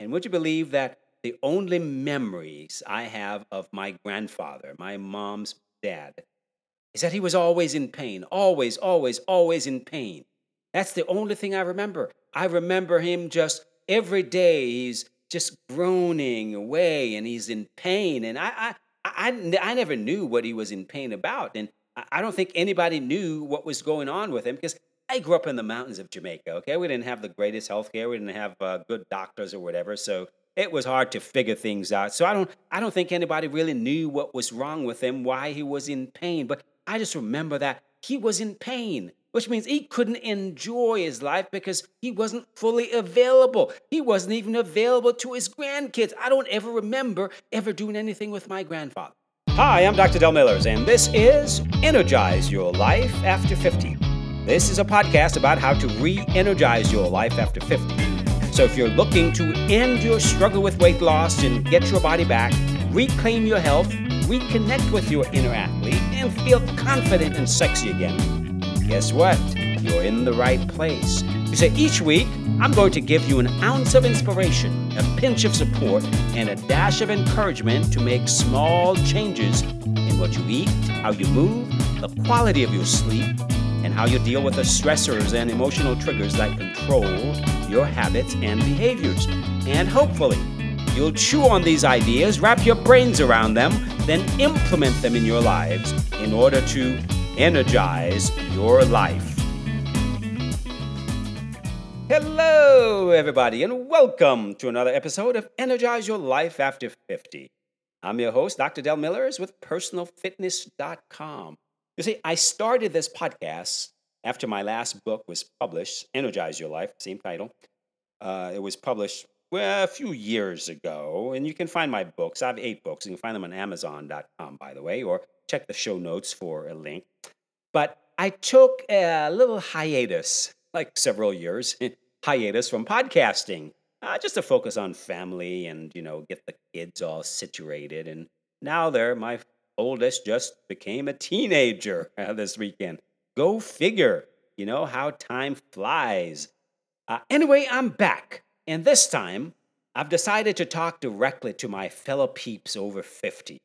And would you believe that the only memories I have of my grandfather, my mom's dad, is that he was always in pain, always, always, always in pain. That's the only thing I remember. I remember him just every day, he's just groaning away and he's in pain. And I, I, I, I never knew what he was in pain about. And I don't think anybody knew what was going on with him because I grew up in the mountains of Jamaica. Okay, we didn't have the greatest health care, we didn't have uh, good doctors or whatever, so it was hard to figure things out. So I don't, I don't think anybody really knew what was wrong with him, why he was in pain. But I just remember that he was in pain, which means he couldn't enjoy his life because he wasn't fully available. He wasn't even available to his grandkids. I don't ever remember ever doing anything with my grandfather. Hi, I'm Dr. Del Millers, and this is Energize Your Life After 50. This is a podcast about how to re energize your life after 50. So if you're looking to end your struggle with weight loss and get your body back, reclaim your health, reconnect with your inner athlete, and feel confident and sexy again, guess what? You're in the right place. You see, each week, I'm going to give you an ounce of inspiration, a pinch of support, and a dash of encouragement to make small changes in what you eat, how you move, the quality of your sleep, and how you deal with the stressors and emotional triggers that control your habits and behaviors. And hopefully, you'll chew on these ideas, wrap your brains around them, then implement them in your lives in order to energize your life. Hello, everybody, and welcome to another episode of Energize Your Life After 50. I'm your host, Dr. Del Millers with PersonalFitness.com. You see, I started this podcast after my last book was published, Energize Your Life, same title. Uh, it was published well, a few years ago, and you can find my books. I have eight books. You can find them on Amazon.com, by the way, or check the show notes for a link. But I took a little hiatus, like several years, hiatus from podcasting, uh, just to focus on family and, you know, get the kids all situated. And now they're my oldest just became a teenager uh, this weekend. Go figure, you know, how time flies. Uh, anyway, I'm back. And this time, I've decided to talk directly to my fellow peeps over 50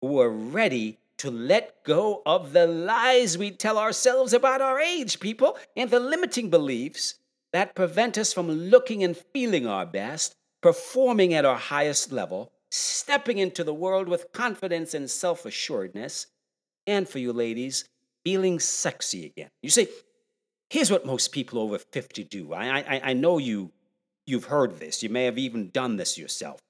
who are ready to let go of the lies we tell ourselves about our age, people, and the limiting beliefs that prevent us from looking and feeling our best, performing at our highest level, stepping into the world with confidence and self assuredness, and for you ladies, feeling sexy again. You see, here's what most people over 50 do. I, I, I know you, you've heard this, you may have even done this yourself.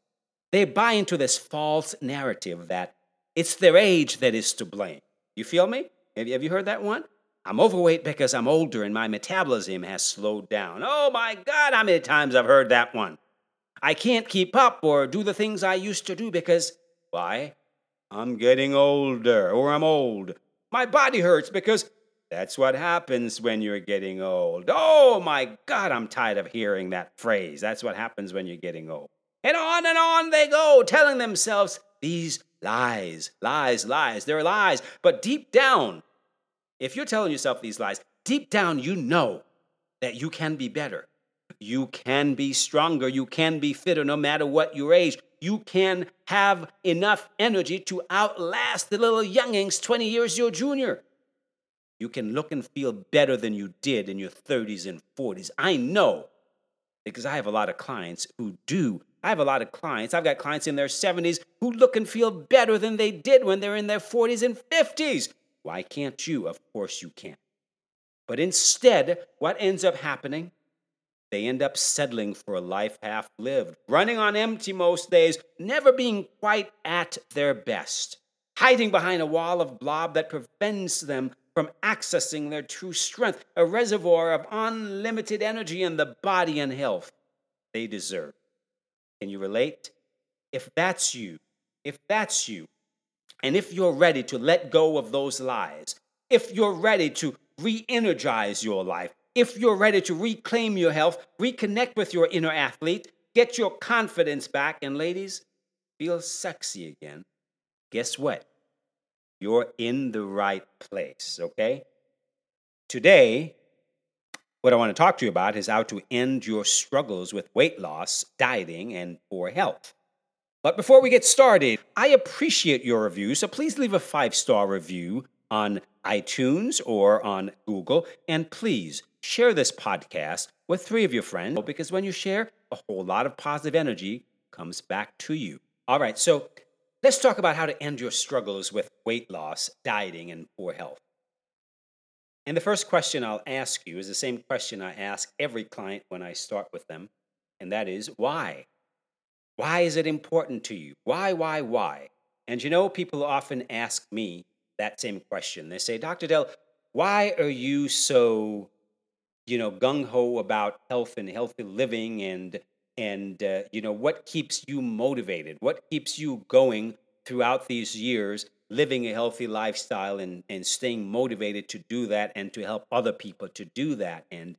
They buy into this false narrative that it's their age that is to blame. You feel me? Have you, have you heard that one? I'm overweight because I'm older and my metabolism has slowed down. Oh my God, how many times I've heard that one? I can't keep up or do the things I used to do because, why? I'm getting older or I'm old. My body hurts because that's what happens when you're getting old. Oh my God, I'm tired of hearing that phrase. That's what happens when you're getting old. And on and on they go, telling themselves these lies, lies, lies. They're lies. But deep down, if you're telling yourself these lies, deep down you know that you can be better. You can be stronger. You can be fitter no matter what your age. You can have enough energy to outlast the little youngings 20 years your junior. You can look and feel better than you did in your 30s and 40s. I know because I have a lot of clients who do. I have a lot of clients. I've got clients in their 70s who look and feel better than they did when they're in their 40s and 50s. Why can't you? Of course you can. But instead, what ends up happening they end up settling for a life half lived, running on empty most days, never being quite at their best, hiding behind a wall of blob that prevents them from accessing their true strength, a reservoir of unlimited energy in the body and health they deserve. Can you relate? If that's you, if that's you, and if you're ready to let go of those lies, if you're ready to re energize your life, if you're ready to reclaim your health, reconnect with your inner athlete, get your confidence back, and ladies, feel sexy again, guess what? You're in the right place, okay? Today, What I want to talk to you about is how to end your struggles with weight loss, dieting, and poor health. But before we get started, I appreciate your review, so please leave a five star review on iTunes or on Google. And please share this podcast with three of your friends because when you share, a whole lot of positive energy comes back to you. All right, so let's talk about how to end your struggles with weight loss, dieting, and poor health. And the first question I'll ask you is the same question I ask every client when I start with them, and that is why? Why is it important to you? Why, why, why? And you know, people often ask me that same question. They say, Dr. Dell, why are you so, you know, gung ho about health and healthy living and and uh, you know what keeps you motivated? What keeps you going throughout these years living a healthy lifestyle and, and staying motivated to do that and to help other people to do that? And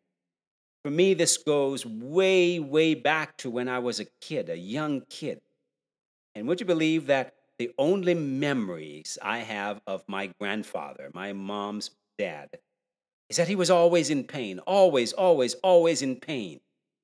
for me this goes way way back to when i was a kid a young kid. And would you believe that the only memories i have of my grandfather my mom's dad is that he was always in pain always always always in pain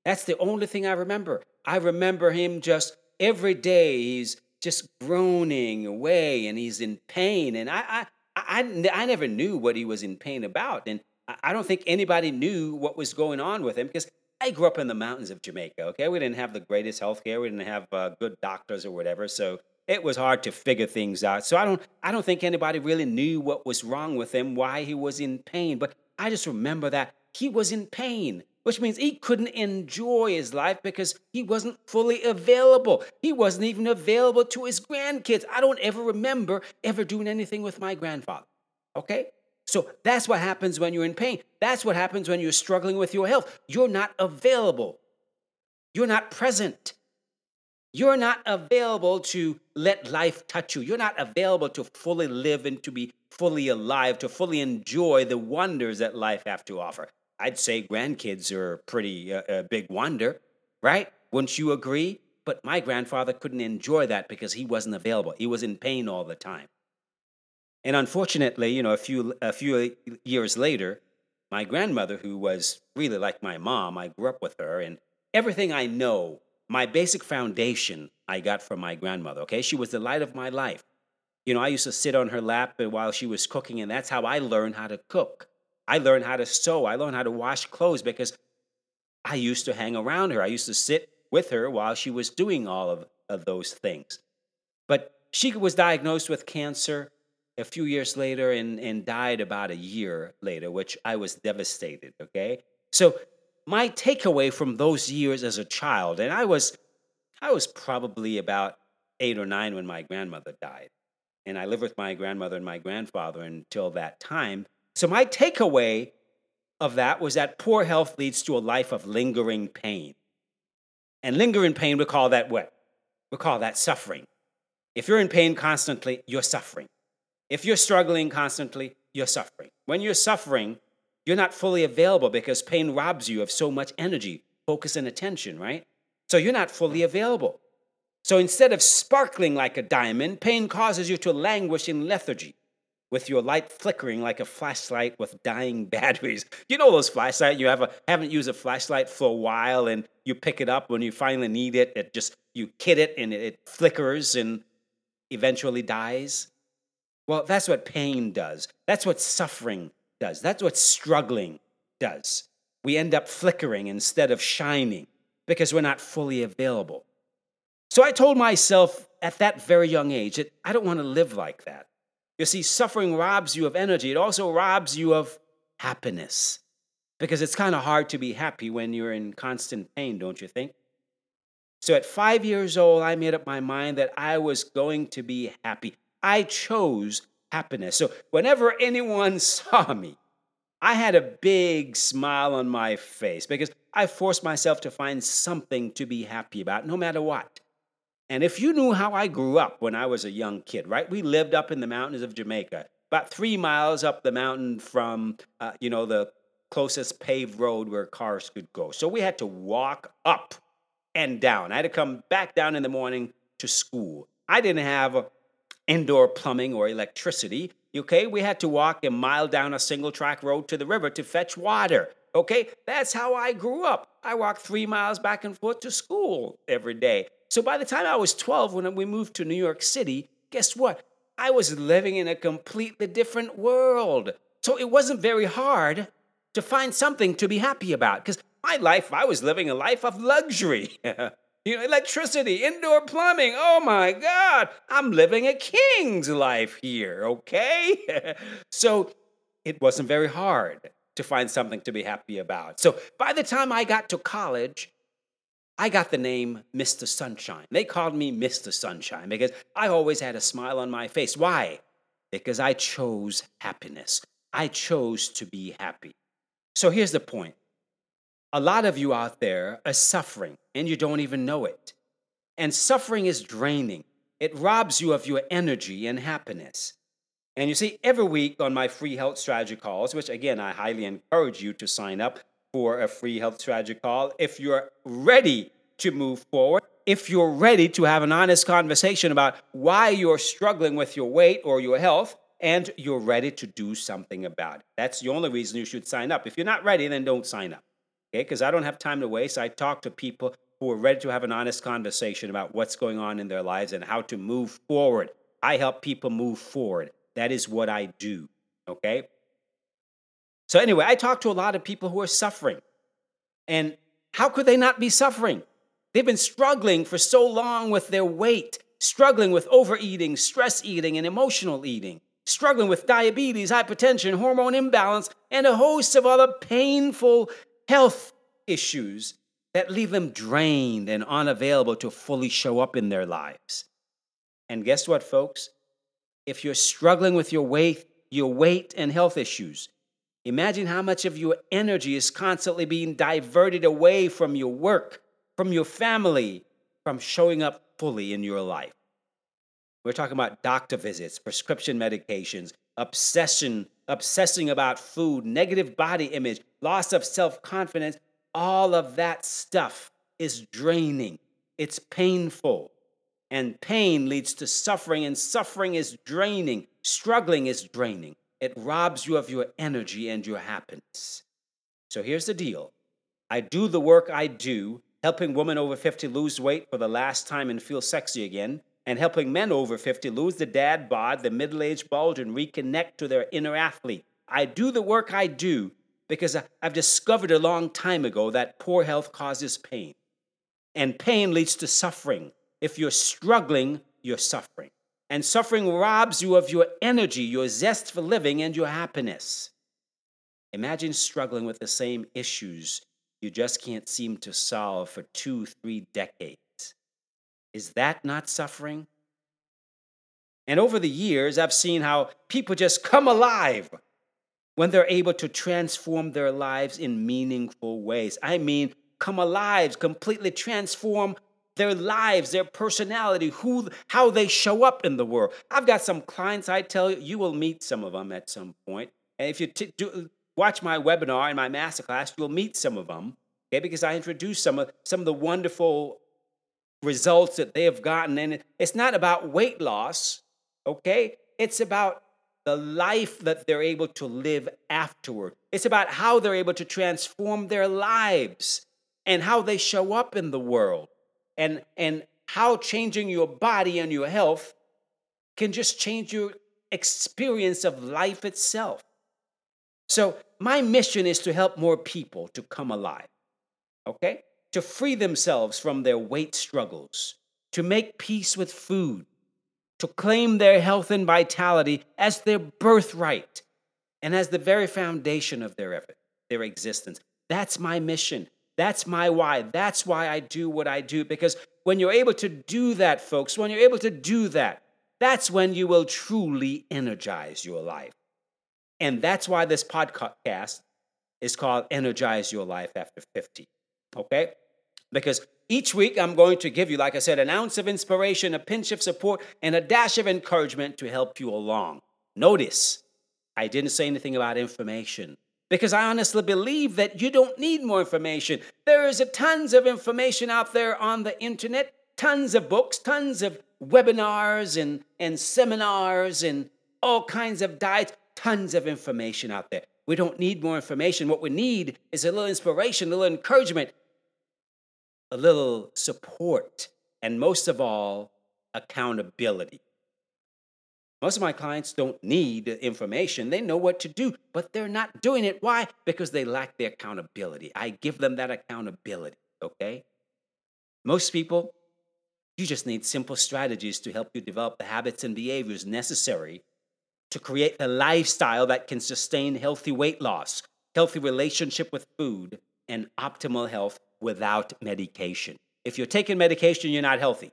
that's the only thing I remember. I remember him just every day, he's just groaning away and he's in pain. And I, I, I, I never knew what he was in pain about. And I don't think anybody knew what was going on with him because I grew up in the mountains of Jamaica. Okay, we didn't have the greatest health care, we didn't have uh, good doctors or whatever, so it was hard to figure things out. So I don't, I don't think anybody really knew what was wrong with him, why he was in pain. But I just remember that he was in pain which means he couldn't enjoy his life because he wasn't fully available. He wasn't even available to his grandkids. I don't ever remember ever doing anything with my grandfather. Okay? So that's what happens when you're in pain. That's what happens when you're struggling with your health. You're not available. You're not present. You're not available to let life touch you. You're not available to fully live and to be fully alive, to fully enjoy the wonders that life have to offer. I'd say grandkids are a pretty uh, a big wonder, right? Wouldn't you agree? But my grandfather couldn't enjoy that because he wasn't available. He was in pain all the time. And unfortunately, you know, a few a few years later, my grandmother, who was really like my mom, I grew up with her, and everything I know, my basic foundation, I got from my grandmother. Okay, she was the light of my life. You know, I used to sit on her lap while she was cooking, and that's how I learned how to cook. I learned how to sew. I learned how to wash clothes because I used to hang around her. I used to sit with her while she was doing all of, of those things. But she was diagnosed with cancer a few years later and, and died about a year later, which I was devastated. Okay. So, my takeaway from those years as a child, and I was, I was probably about eight or nine when my grandmother died. And I lived with my grandmother and my grandfather until that time. So, my takeaway of that was that poor health leads to a life of lingering pain. And lingering pain, we call that what? We call that suffering. If you're in pain constantly, you're suffering. If you're struggling constantly, you're suffering. When you're suffering, you're not fully available because pain robs you of so much energy, focus, and attention, right? So you're not fully available. So instead of sparkling like a diamond, pain causes you to languish in lethargy with your light flickering like a flashlight with dying batteries. You know those flashlights you have a, haven't used a flashlight for a while and you pick it up when you finally need it, it just you hit it and it flickers and eventually dies. Well, that's what pain does. That's what suffering does. That's what struggling does. We end up flickering instead of shining because we're not fully available. So I told myself at that very young age that I don't want to live like that. You see, suffering robs you of energy, it also robs you of happiness. Because it's kind of hard to be happy when you're in constant pain, don't you think? So at five years old, I made up my mind that I was going to be happy. I chose happiness. So whenever anyone saw me, I had a big smile on my face because I forced myself to find something to be happy about, no matter what. And if you knew how I grew up when I was a young kid, right? We lived up in the mountains of Jamaica, about three miles up the mountain from, uh, you know, the closest paved road where cars could go. So we had to walk up and down. I had to come back down in the morning to school. I didn't have indoor plumbing or electricity. Okay, we had to walk a mile down a single track road to the river to fetch water. Okay, that's how I grew up. I walked three miles back and forth to school every day. So by the time I was 12, when we moved to New York City, guess what? I was living in a completely different world. So it wasn't very hard to find something to be happy about because my life, I was living a life of luxury. you know, electricity, indoor plumbing. Oh my God, I'm living a king's life here, okay? so it wasn't very hard to find something to be happy about. So by the time I got to college, I got the name Mr. Sunshine. They called me Mr. Sunshine because I always had a smile on my face. Why? Because I chose happiness. I chose to be happy. So here's the point a lot of you out there are suffering and you don't even know it. And suffering is draining, it robs you of your energy and happiness. And you see, every week on my free health strategy calls, which again, I highly encourage you to sign up for a free health strategy call if you're ready to move forward, if you're ready to have an honest conversation about why you're struggling with your weight or your health, and you're ready to do something about it. That's the only reason you should sign up. If you're not ready, then don't sign up. Okay? Because I don't have time to waste. I talk to people who are ready to have an honest conversation about what's going on in their lives and how to move forward. I help people move forward. That is what I do. Okay? So, anyway, I talk to a lot of people who are suffering. And how could they not be suffering? They've been struggling for so long with their weight, struggling with overeating, stress eating, and emotional eating, struggling with diabetes, hypertension, hormone imbalance, and a host of other painful health issues that leave them drained and unavailable to fully show up in their lives. And guess what, folks? If you're struggling with your weight, your weight and health issues, Imagine how much of your energy is constantly being diverted away from your work, from your family, from showing up fully in your life. We're talking about doctor visits, prescription medications, obsession, obsessing about food, negative body image, loss of self confidence. All of that stuff is draining. It's painful. And pain leads to suffering, and suffering is draining. Struggling is draining it robs you of your energy and your happiness. So here's the deal I do the work I do, helping women over 50 lose weight for the last time and feel sexy again, and helping men over 50 lose the dad bod, the middle age bulge, and reconnect to their inner athlete. I do the work I do because I've discovered a long time ago that poor health causes pain. And pain leads to suffering. If you're struggling, you're suffering. And suffering robs you of your energy, your zest for living, and your happiness. Imagine struggling with the same issues you just can't seem to solve for two, three decades. Is that not suffering? And over the years, I've seen how people just come alive when they're able to transform their lives in meaningful ways. I mean, come alive, completely transform their lives, their personality, who, how they show up in the world. I've got some clients. I tell you, you will meet some of them at some point. And if you t- do, watch my webinar and my masterclass, you'll meet some of them. Okay, because I introduce some of some of the wonderful results that they have gotten, and it's not about weight loss. Okay, it's about the life that they're able to live afterward. It's about how they're able to transform their lives and how they show up in the world and and how changing your body and your health can just change your experience of life itself. So, my mission is to help more people to come alive, okay? To free themselves from their weight struggles, to make peace with food, to claim their health and vitality as their birthright and as the very foundation of their, their existence. That's my mission. That's my why. That's why I do what I do. Because when you're able to do that, folks, when you're able to do that, that's when you will truly energize your life. And that's why this podcast is called Energize Your Life After 50. Okay? Because each week I'm going to give you, like I said, an ounce of inspiration, a pinch of support, and a dash of encouragement to help you along. Notice, I didn't say anything about information because I honestly believe that you don't need more information. There is a tons of information out there on the internet, tons of books, tons of webinars and, and seminars and all kinds of diets, tons of information out there. We don't need more information. What we need is a little inspiration, a little encouragement, a little support, and most of all, accountability. Most of my clients don't need information. They know what to do, but they're not doing it. Why? Because they lack the accountability. I give them that accountability, okay? Most people, you just need simple strategies to help you develop the habits and behaviors necessary to create the lifestyle that can sustain healthy weight loss, healthy relationship with food, and optimal health without medication. If you're taking medication, you're not healthy.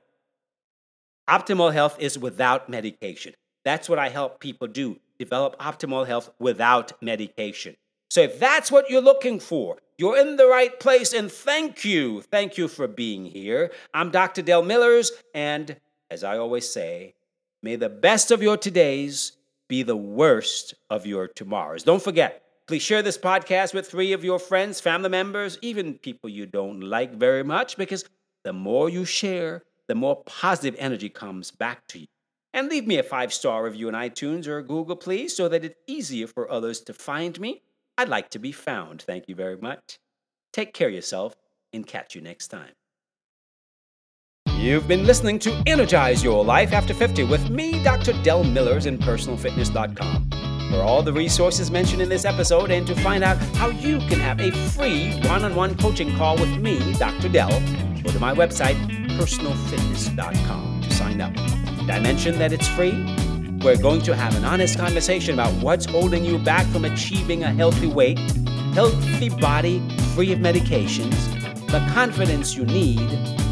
Optimal health is without medication. That's what I help people do develop optimal health without medication. So if that's what you're looking for, you're in the right place. And thank you. Thank you for being here. I'm Dr. Del Millers. And as I always say, may the best of your todays be the worst of your tomorrows. Don't forget, please share this podcast with three of your friends, family members, even people you don't like very much, because the more you share, the more positive energy comes back to you. And leave me a five star review on iTunes or Google, please, so that it's easier for others to find me. I'd like to be found. Thank you very much. Take care of yourself and catch you next time. You've been listening to Energize Your Life After 50 with me, Dr. Del Millers, in personalfitness.com. For all the resources mentioned in this episode and to find out how you can have a free one on one coaching call with me, Dr. Dell, go to my website, personalfitness.com, to sign up. Did I mention that it's free? We're going to have an honest conversation about what's holding you back from achieving a healthy weight, healthy body free of medications, the confidence you need,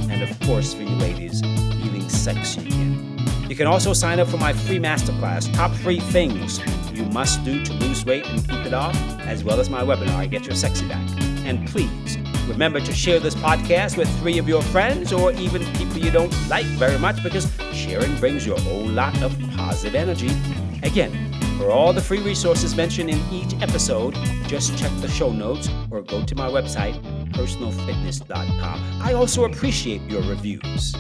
and of course, for you ladies, feeling sexy again. You can also sign up for my free masterclass, Top Three Things You Must Do to Lose Weight and Keep It Off, as well as my webinar, Get Your Sexy Back. And please, Remember to share this podcast with three of your friends or even people you don't like very much because sharing brings you a whole lot of positive energy. Again, for all the free resources mentioned in each episode, just check the show notes or go to my website, personalfitness.com. I also appreciate your reviews.